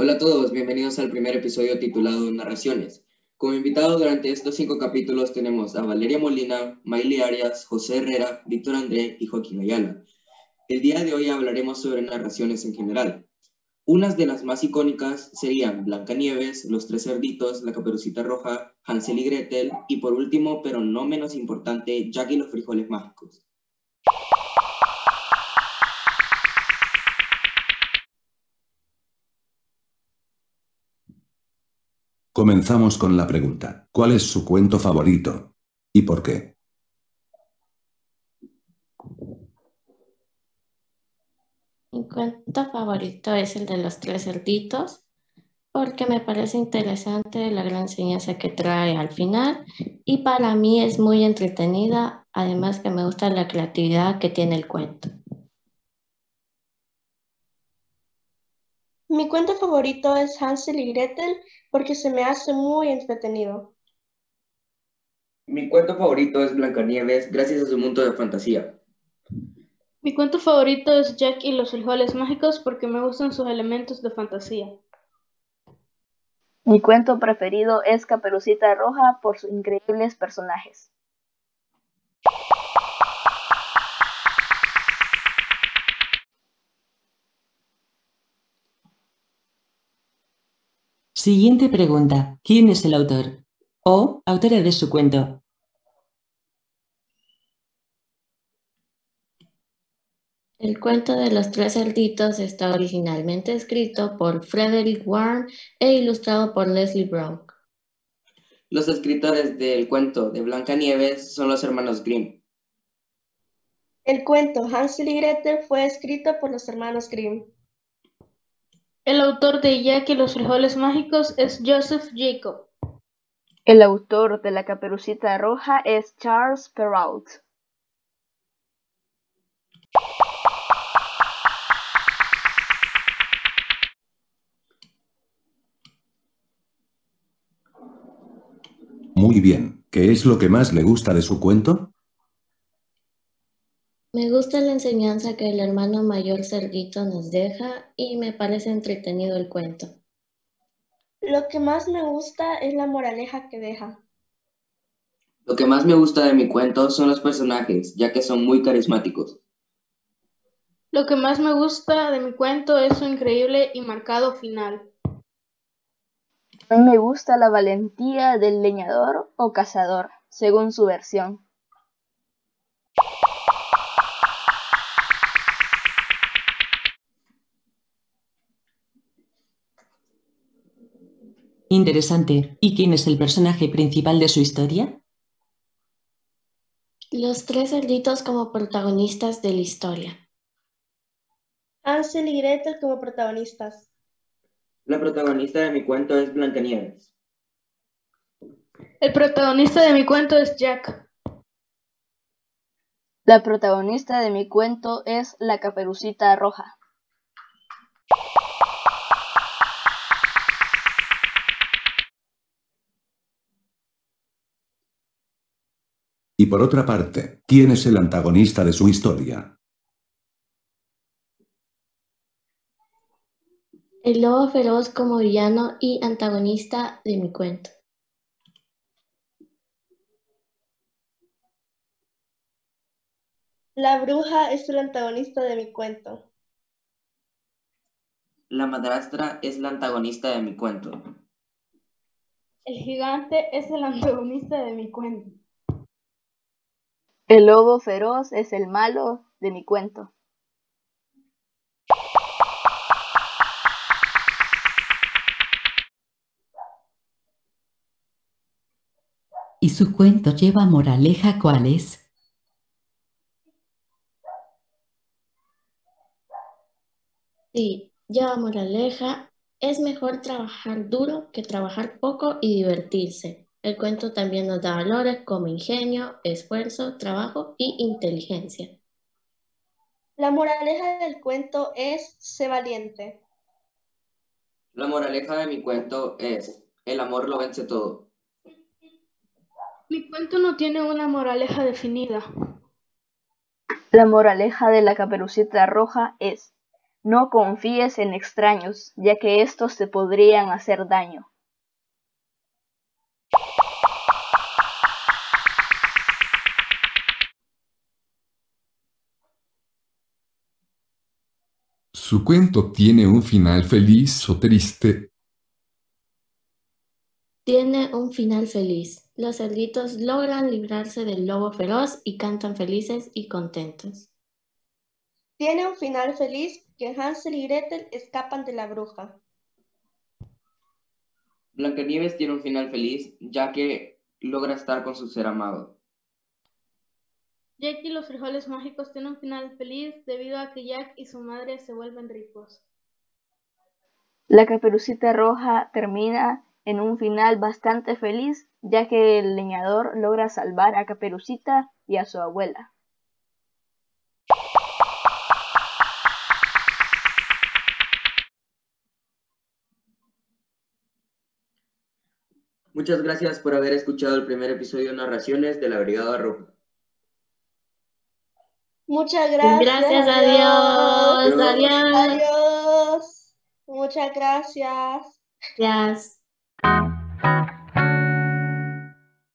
Hola a todos, bienvenidos al primer episodio titulado Narraciones. Como invitado durante estos cinco capítulos tenemos a Valeria Molina, Miley Arias, José Herrera, Víctor André y Joaquín Ayala. El día de hoy hablaremos sobre narraciones en general. Unas de las más icónicas serían Blancanieves, Los Tres Cerditos, La Caperucita Roja, Hansel y Gretel y por último, pero no menos importante, Jack y los Frijoles Mágicos. Comenzamos con la pregunta. ¿Cuál es su cuento favorito? ¿Y por qué? Mi cuento favorito es el de los tres cerditos porque me parece interesante la gran enseñanza que trae al final y para mí es muy entretenida, además que me gusta la creatividad que tiene el cuento. Mi cuento favorito es Hansel y Gretel porque se me hace muy entretenido. Mi cuento favorito es Blancanieves gracias a su mundo de fantasía. Mi cuento favorito es Jack y los frijoles mágicos porque me gustan sus elementos de fantasía. Mi cuento preferido es Caperucita Roja por sus increíbles personajes. Siguiente pregunta. ¿Quién es el autor? O autora de su cuento. El cuento de los tres cerditos está originalmente escrito por Frederick Warren e ilustrado por Leslie Brown. Los escritores del cuento de Blancanieves son los hermanos Grimm. El cuento Hansel y Gretel fue escrito por los hermanos Grimm. El autor de Jack y los frijoles mágicos es Joseph Jacob. El autor de La Caperucita Roja es Charles Perrault. Muy bien. ¿Qué es lo que más le gusta de su cuento? Me gusta la enseñanza que el hermano mayor cerdito nos deja y me parece entretenido el cuento. Lo que más me gusta es la moraleja que deja. Lo que más me gusta de mi cuento son los personajes, ya que son muy carismáticos. Lo que más me gusta de mi cuento es su increíble y marcado final. A mí me gusta la valentía del leñador o cazador, según su versión. Interesante. ¿Y quién es el personaje principal de su historia? Los tres cerditos como protagonistas de la historia. Hansel y Gretel como protagonistas. La protagonista de mi cuento es Blancanieves. El protagonista de mi cuento es Jack. La protagonista de mi cuento es la Caperucita Roja. Y por otra parte, ¿quién es el antagonista de su historia? El lobo feroz como villano y antagonista de mi cuento. La bruja es el antagonista de mi cuento. La madrastra es la antagonista de mi cuento. El gigante es el antagonista de mi cuento. El lobo feroz es el malo de mi cuento. ¿Y su cuento lleva moraleja cuál es? Sí, lleva moraleja. Es mejor trabajar duro que trabajar poco y divertirse. El cuento también nos da valores como ingenio, esfuerzo, trabajo y inteligencia. La moraleja del cuento es sé valiente. La moraleja de mi cuento es el amor lo vence todo. Mi cuento no tiene una moraleja definida. La moraleja de la Caperucita Roja es No confíes en extraños, ya que estos te podrían hacer daño. ¿Su cuento tiene un final feliz o triste? Tiene un final feliz. Los cerditos logran librarse del lobo feroz y cantan felices y contentos. Tiene un final feliz que Hansel y Gretel escapan de la bruja. Blancanieves tiene un final feliz ya que logra estar con su ser amado. Jack y los frijoles mágicos tienen un final feliz debido a que Jack y su madre se vuelven ricos. La caperucita roja termina en un final bastante feliz, ya que el leñador logra salvar a Caperucita y a su abuela. Muchas gracias por haber escuchado el primer episodio de Narraciones de la Brigada Roja. Muchas gracias. Gracias a Dios. Adiós. Adiós. Muchas gracias. Gracias.